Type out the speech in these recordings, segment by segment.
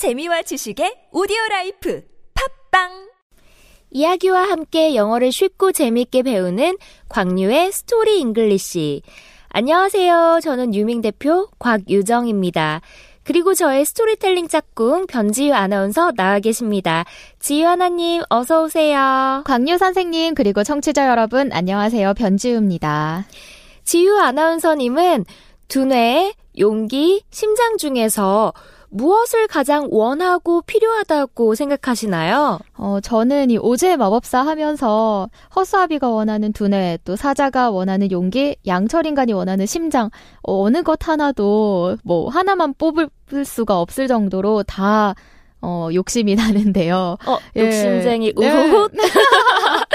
재미와 지식의 오디오 라이프 팟빵 이야기와 함께 영어를 쉽고 재밌게 배우는 광유의 Story English. 안녕하세요. 저는 유밍 대표 곽유정입니다. 그리고 저의 스토리텔링 짝꿍 변지유 아나운서 나와 계십니다. 지유 아나운서님 어서 오세요. 광유 선생님 그리고 청취자 여러분 안녕하세요. 변지유입니다. 지유 아나운서님은 두뇌, 용기, 심장 중에서 무엇을 가장 원하고 필요하다고 생각하시나요? 어, 저는 이 오즈의 마법사 하면서 허수아비가 원하는 두뇌, 또 사자가 원하는 용기, 양철 인간이 원하는 심장, 어, 어느 것 하나도 뭐 하나만 뽑을 수가 없을 정도로 다 어, 욕심이 나는데요. 어, 예. 욕심쟁이 네. 우훗. 네,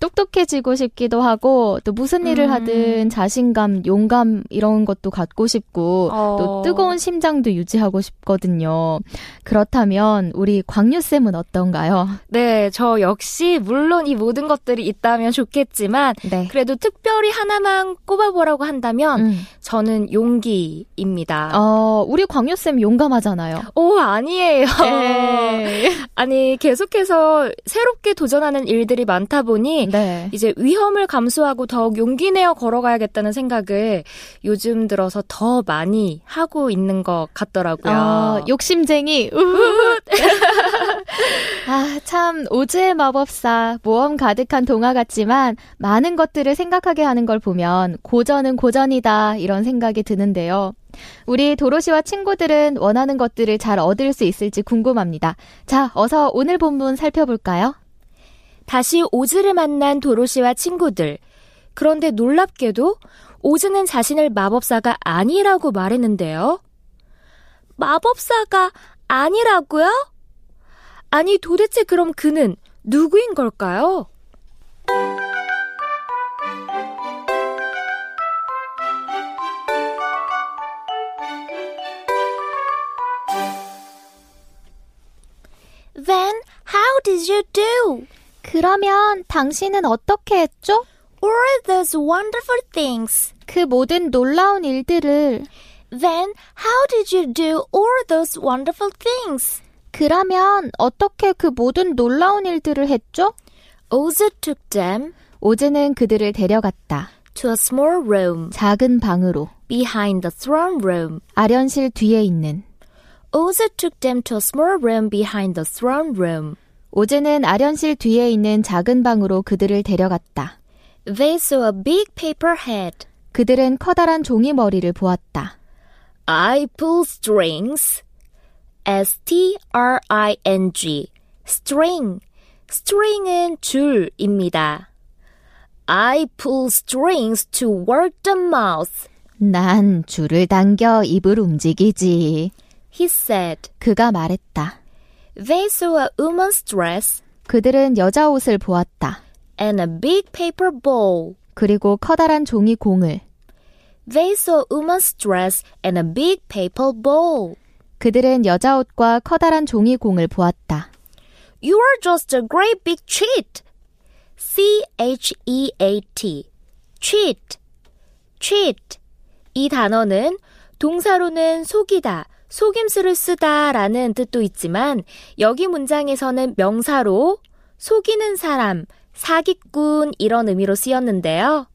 똑똑해지고 싶기도 하고, 또 무슨 일을 음. 하든 자신감, 용감, 이런 것도 갖고 싶고, 어. 또 뜨거운 심장도 유지하고 싶거든요. 그렇다면, 우리 광유 쌤은 어떤가요? 네, 저 역시 물론 이 모든 것들이 있다면 좋겠지만 네. 그래도 특별히 하나만 꼽아보라고 한다면 음. 저는 용기입니다. 어, 우리 광유 쌤 용감하잖아요. 오, 아니에요. 에이. 아니, 계속해서 새롭게 도전하는 일들이 많다 보니 네. 이제 위험을 감수하고 더욱 용기 내어 걸어가야겠다는 생각을 요즘 들어서 더 많이 하고 있는 것 같더라고요. 아, 욕심쟁이. 우훗. 아, 참, 오즈의 마법사, 모험 가득한 동화 같지만, 많은 것들을 생각하게 하는 걸 보면, 고전은 고전이다, 이런 생각이 드는데요. 우리 도로시와 친구들은 원하는 것들을 잘 얻을 수 있을지 궁금합니다. 자, 어서 오늘 본문 살펴볼까요? 다시 오즈를 만난 도로시와 친구들. 그런데 놀랍게도 오즈는 자신을 마법사가 아니라고 말했는데요. 마법사가 아니라고요? 아니 도대체 그럼 그는 누구인 걸까요? Then how did you do? 그러면 당신은 어떻게 했죠? All those wonderful things. 그 모든 놀라운 일들을. Then how did you do all those wonderful things? 그러면 어떻게 그 모든 놀라운 일들을 했죠? Oz took them 오즈는 그들을 데려갔다. to a small room 작은 방으로. behind the throne room. 아련실 뒤에 있는. Oz took them to a small room behind the throne room. 오즈는 아련실 뒤에 있는 작은 방으로 그들을 데려갔다. They saw a big paper head. 그들은 커다란 종이 머리를 보았다. I pull strings. S-T-R-I-N-G. string. string은 줄입니다. I pull strings to work the mouth. 난 줄을 당겨 입을 움직이지. He said. 그가 말했다. They saw a woman's dress 그들은 여자 옷을 보았다. and a big paper bowl. 그리고 커다란 종이 공을. They saw a woman's dress and a big paper bowl. 그들은 여자 옷과 커다란 종이 공을 보았다. You are just a great big cheat. C-H-E-A-T. cheat. cheat. 이 단어는 동사로는 속이다, 속임수를 쓰다 라는 뜻도 있지만 여기 문장에서는 명사로 속이는 사람, 사기꾼 이런 의미로 쓰였는데요.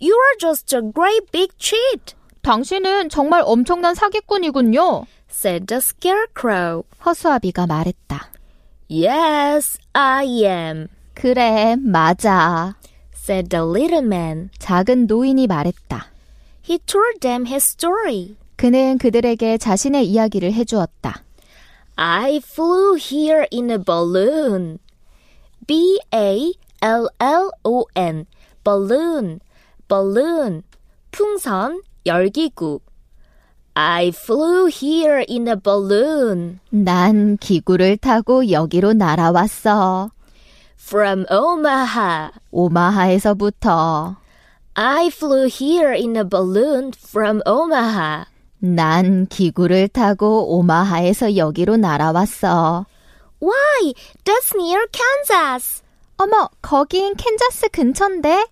You are just a great big cheat, 당신은 정말 엄청난 사기꾼이군요. said the scarecrow. 허수아비가 말했다. Yes, I am, 그래, 맞아. said the little man. 작은 노인이 말했다. He told them his story. 그는 그들에게 자신의 이야기를 해주었다. I flew here in a balloon. B A L L O N. balloon. balloon. 풍선, 열기구. I flew here in a balloon 난 기구를 타고 여기로 날아왔어. from Omaha. 오마하에서부터. I flew here in a balloon from Omaha. 난 기구를 타고 오마하에서 여기로 날아왔어. Why? That's near Kansas, 어머, 거긴 캔자스 근처인데?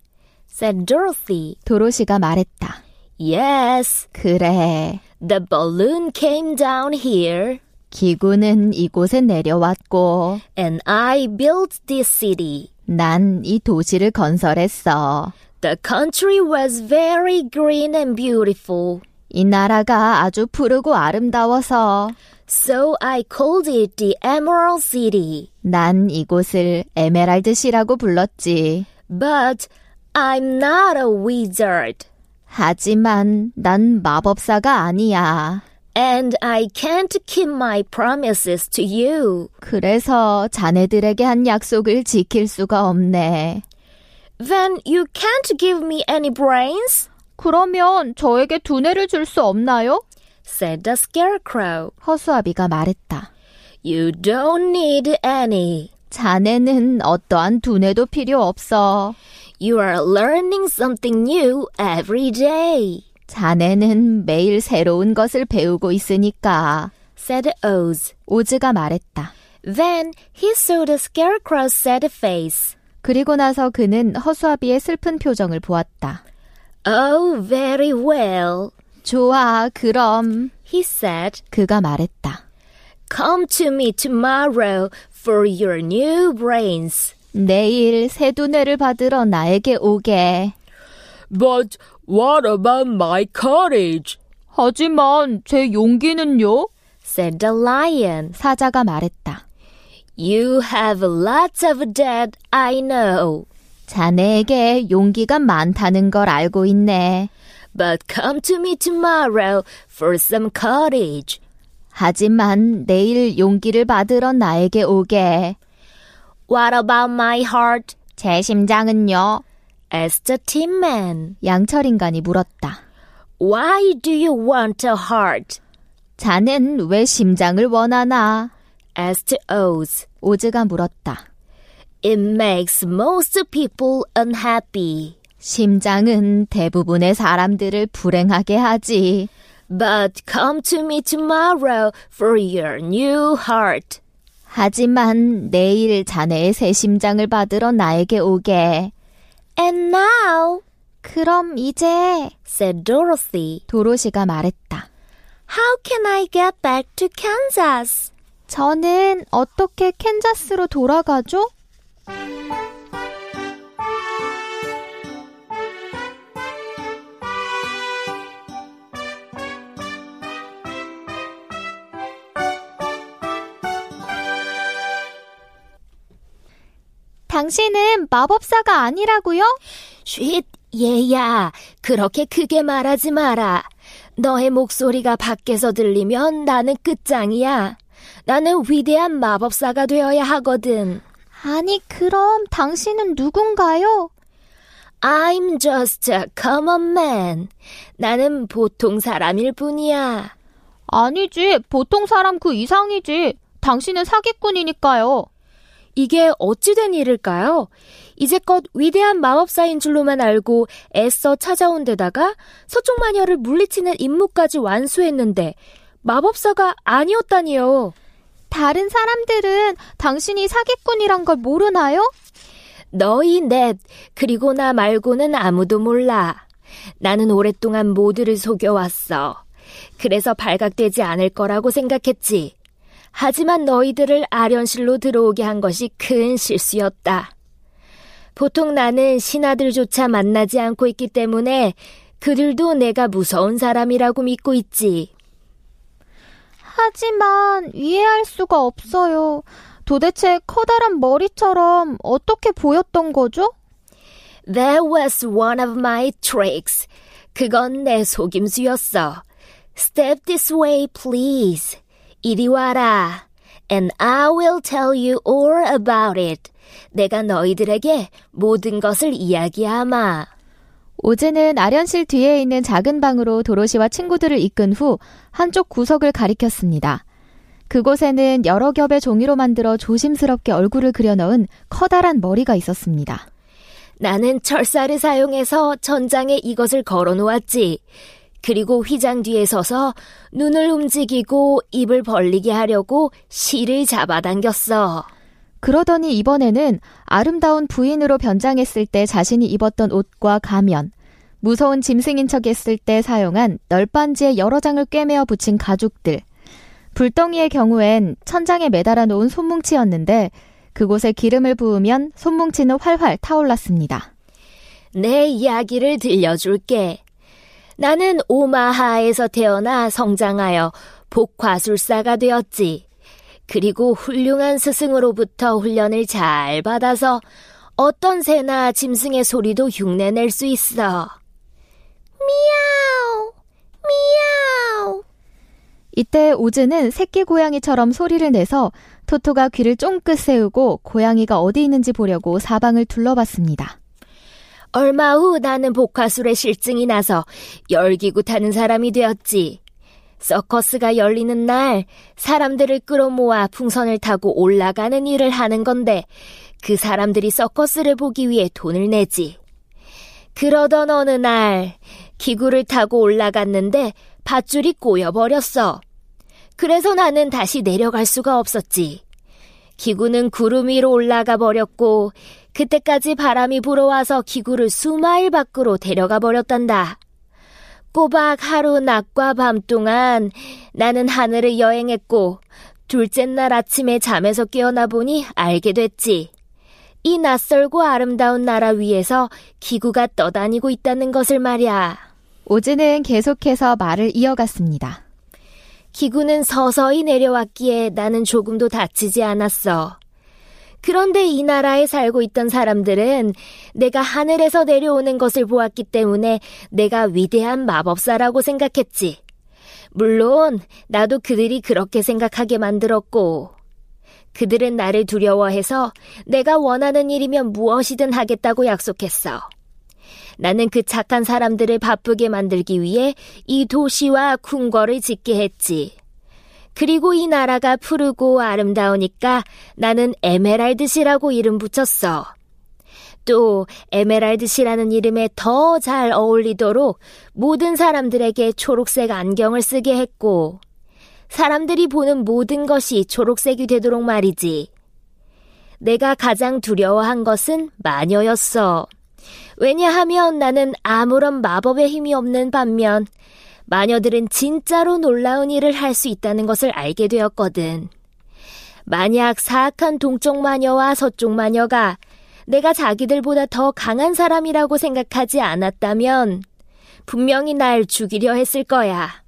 said Dorothy. 도로시가 말했다. Yes, 그래. The balloon came down here, 기구는 이곳에 내려왔고, and I built this city. 난 이 도시를 건설했어. The country was very green and beautiful, 이 나라가 아주 푸르고 아름다워서 so I called it the Emerald City. 난 이곳을 에메랄드시라고 불렀지. But I'm not a wizard, 하지만 난 마법사가 아니야. and I can't keep my promises to you. 그래서 자네들에게 한 약속을 지킬 수가 없네. Then you can't give me any brains? 그러면 저에게 두뇌를 줄 수 없나요? said the Scarecrow. 허수아비가 말했다. You don't need any. 자네는 어떠한 두뇌도 필요 없어. You are learning something new every day, 자네는 매일 새로운 것을 배우고 있으니까. said Oz. 오즈가 말했다. Then he saw the Scarecrow's sad face. 그리고 나서 그는 허수아비의 슬픈 표정을 보았다. Oh, very well, 좋아, 그럼. he said. 그가 말했다. Come to me tomorrow for your new brains. 내일 새 두뇌를 받으러 나에게 오게. But what about my cottage? 하지만 제 용기는요? said the lion. 사자가 말했다. You have lots of that, I know. 자네에게 용기가 많다는 걸 알고 있네. But come to me tomorrow for some cottage. 하지만 내일 용기를 받으러 나에게 오게. What about my heart? 제 심장은요? asked the tin man. 양철 인간이 물었다. Why do you want a heart? 자넨 왜 심장을 원하나? asked Oz. 오즈가 물었다. It makes most people unhappy. 심장은 대부분의 사람들을 불행하게 하지. But come to me tomorrow for your new heart. 하지만 내일 자네의 새 심장을 받으러 나에게 오게. And now, 그럼 이제 said Dorothy, 도로시가 말했다. how can I get back to Kansas? 저는 어떻게 캔자스로 돌아가죠? 당신은 마법사가 아니라고요? 쉿, 얘야. 그렇게 크게 말하지 마라. 너의 목소리가 밖에서 들리면 나는 끝장이야. 나는 위대한 마법사가 되어야 하거든. 아니, 그럼 당신은 누군가요? I'm just a common man. 나는 보통 사람일 뿐이야. 아니지, 보통 사람 그 이상이지. 당신은 사기꾼이니까요. 이게 어찌된 일일까요? 이제껏 위대한 마법사인 줄로만 알고 애써 찾아온 데다가 서쪽 마녀를 물리치는 임무까지 완수했는데 마법사가 아니었다니요. 다른 사람들은 당신이 사기꾼이란 걸 모르나요? 너희 넷, 그리고 나 말고는 아무도 몰라. 나는 오랫동안 모두를 속여왔어. 그래서 발각되지 않을 거라고 생각했지. 하지만 너희들을 아련실로 들어오게 한 것이 큰 실수였다. 보통 나는 신하들조차 만나지 않고 있기 때문에 그들도 내가 무서운 사람이라고 믿고 있지. 하지만 이해할 수가 없어요. 도대체 커다란 머리처럼 어떻게 보였던 거죠? That was one of my tricks. 그건 내 속임수였어. Step this way, please. 이리 와라. And I will tell you all about it. 내가 너희들에게 모든 것을 이야기하마. 오즈는 아련실 뒤에 있는 작은 방으로 도로시와 친구들을 이끈 후 한쪽 구석을 가리켰습니다. 그곳에는 여러 겹의 종이로 만들어 조심스럽게 얼굴을 그려넣은 커다란 머리가 있었습니다. 나는 철사를 사용해서 전장에 이것을 걸어 놓았지. 그리고 휘장 뒤에 서서 눈을 움직이고 입을 벌리게 하려고 실을 잡아당겼어. 그러더니 이번에는 아름다운 부인으로 변장했을 때 자신이 입었던 옷과 가면, 무서운 짐승인 척 했을 때 사용한 널빤지에 여러 장을 꿰매어 붙인 가죽들. 불덩이의 경우엔 천장에 매달아 놓은 손뭉치였는데 그곳에 기름을 부으면 손뭉치는 활활 타올랐습니다. 내 이야기를 들려줄게. 나는 오마하에서 태어나 성장하여 복화술사가 되었지. 그리고 훌륭한 스승으로부터 훈련을 잘 받아서 어떤 새나 짐승의 소리도 흉내낼 수 있어. 미야오! 미야오! 이때 오즈는 새끼 고양이처럼 소리를 내서 토토가 귀를 쫑긋 세우고 고양이가 어디 있는지 보려고 사방을 둘러봤습니다. 얼마 후 나는 복화술에 실증이 나서 열기구 타는 사람이 되었지. 서커스가 열리는 날 사람들을 끌어모아 풍선을 타고 올라가는 일을 하는 건데 그 사람들이 서커스를 보기 위해 돈을 내지. 그러던 어느 날 기구를 타고 올라갔는데 밧줄이 꼬여버렸어. 그래서 나는 다시 내려갈 수가 없었지. 기구는 구름 위로 올라가 버렸고 그때까지 바람이 불어와서 기구를 수마일 밖으로 데려가 버렸단다. 꼬박 하루 낮과 밤 동안 나는 하늘을 여행했고 둘째 날 아침에 잠에서 깨어나 보니 알게 됐지. 이 낯설고 아름다운 나라 위에서 기구가 떠다니고 있다는 것을 말이야. 오즈는 계속해서 말을 이어갔습니다. 기구는 서서히 내려왔기에 나는 조금도 다치지 않았어. 그런데 이 나라에 살고 있던 사람들은 내가 하늘에서 내려오는 것을 보았기 때문에 내가 위대한 마법사라고 생각했지. 물론 나도 그들이 그렇게 생각하게 만들었고, 그들은 나를 두려워해서 내가 원하는 일이면 무엇이든 하겠다고 약속했어. 나는 그 착한 사람들을 바쁘게 만들기 위해 이 도시와 궁궐을 짓게 했지. 그리고 이 나라가 푸르고 아름다우니까 나는 에메랄드시라고 이름 붙였어. 또 에메랄드시라는 이름에 더 잘 어울리도록 모든 사람들에게 초록색 안경을 쓰게 했고 사람들이 보는 모든 것이 초록색이 되도록 말이지. 내가 가장 두려워한 것은 마녀였어. 왜냐하면 나는 아무런 마법의 힘이 없는 반면 마녀들은 진짜로 놀라운 일을 할 수 있다는 것을 알게 되었거든. 만약 사악한 동쪽 마녀와 서쪽 마녀가 내가 자기들보다 더 강한 사람이라고 생각하지 않았다면 분명히 날 죽이려 했을 거야.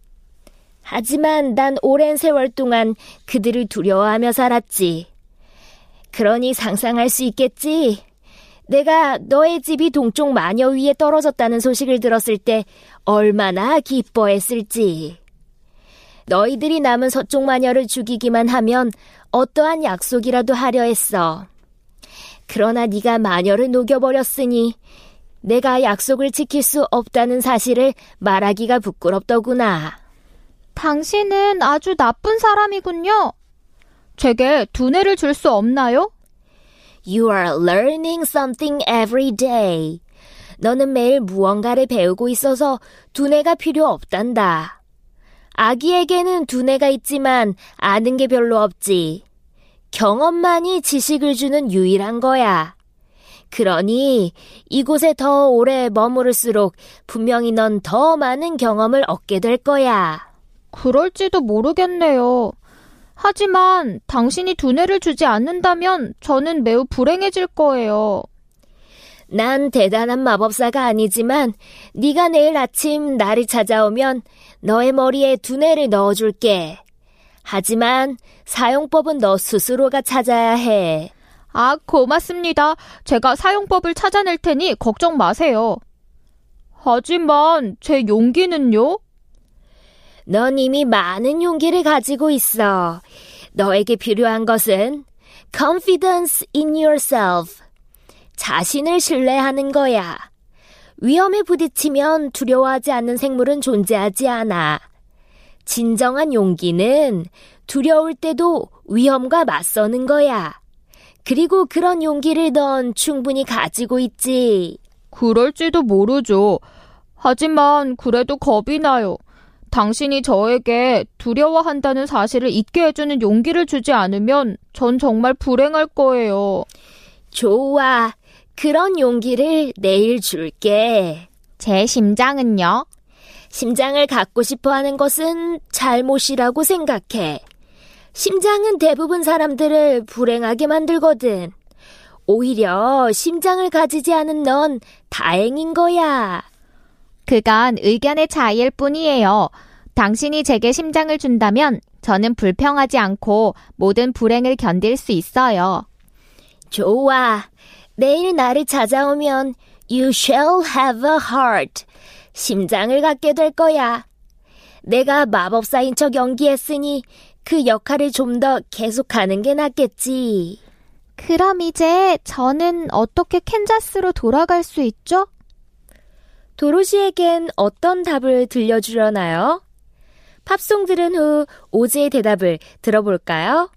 하지만 난 오랜 세월 동안 그들을 두려워하며 살았지. 그러니 상상할 수 있겠지. 내가 너의 집이 동쪽 마녀 위에 떨어졌다는 소식을 들었을 때 얼마나 기뻐했을지. 너희들이 남은 서쪽 마녀를 죽이기만 하면 어떠한 약속이라도 하려 했어. 그러나 네가 마녀를 녹여버렸으니 내가 약속을 지킬 수 없다는 사실을 말하기가 부끄럽더구나. 당신은 아주 나쁜 사람이군요. 제게 두뇌를 줄 수 없나요? You are learning something every day. 너는 매일 무언가를 배우고 있어서 두뇌가 필요 없단다. 아기에게는 두뇌가 있지만 아는 게 별로 없지. 경험만이 지식을 주는 유일한 거야. 그러니 이곳에 더 오래 머무를수록 분명히 넌 더 많은 경험을 얻게 될 거야. 그럴지도 모르겠네요. 하지만 당신이 두뇌를 주지 않는다면 저는 매우 불행해질 거예요. 난 대단한 마법사가 아니지만 네가 내일 아침 나를 찾아오면 너의 머리에 두뇌를 넣어줄게. 하지만 사용법은 너 스스로가 찾아야 해. 아, 고맙습니다. 제가 사용법을 찾아낼 테니 걱정 마세요. 하지만 제 용기는요? 넌 이미 많은 용기를 가지고 있어. 너에게 필요한 것은 confidence in yourself. 자신을 신뢰하는 거야. 위험에 부딪히면 두려워하지 않는 생물은 존재하지 않아. 진정한 용기는 두려울 때도 위험과 맞서는 거야. 그리고 그런 용기를 넌 충분히 가지고 있지. 그럴지도 모르죠. 하지만 그래도 겁이 나요. 당신이 저에게 두려워한다는 사실을 잊게 해주는 용기를 주지 않으면 전 정말 불행할 거예요. 좋아. 그런 용기를 내일 줄게. 제 심장은요? 심장을 갖고 싶어 하는 것은 잘못이라고 생각해. 심장은 대부분 사람들을 불행하게 만들거든. 오히려 심장을 가지지 않은 넌 다행인 거야. 그간 의견의 차이일 뿐이에요. 당신이 제게 심장을 준다면 저는 불평하지 않고 모든 불행을 견딜 수 있어요. 좋아. 내일 나를 찾아오면 You shall have a heart. 심장을 갖게 될 거야. 내가 마법사인 척 연기했으니 그 역할을 좀 더 계속하는 게 낫겠지. 그럼 이제 저는 어떻게 캔자스로 돌아갈 수 있죠? 도로시에겐 어떤 답을 들려주려나요? 팝송 들은 후 오즈의 대답을 들어볼까요?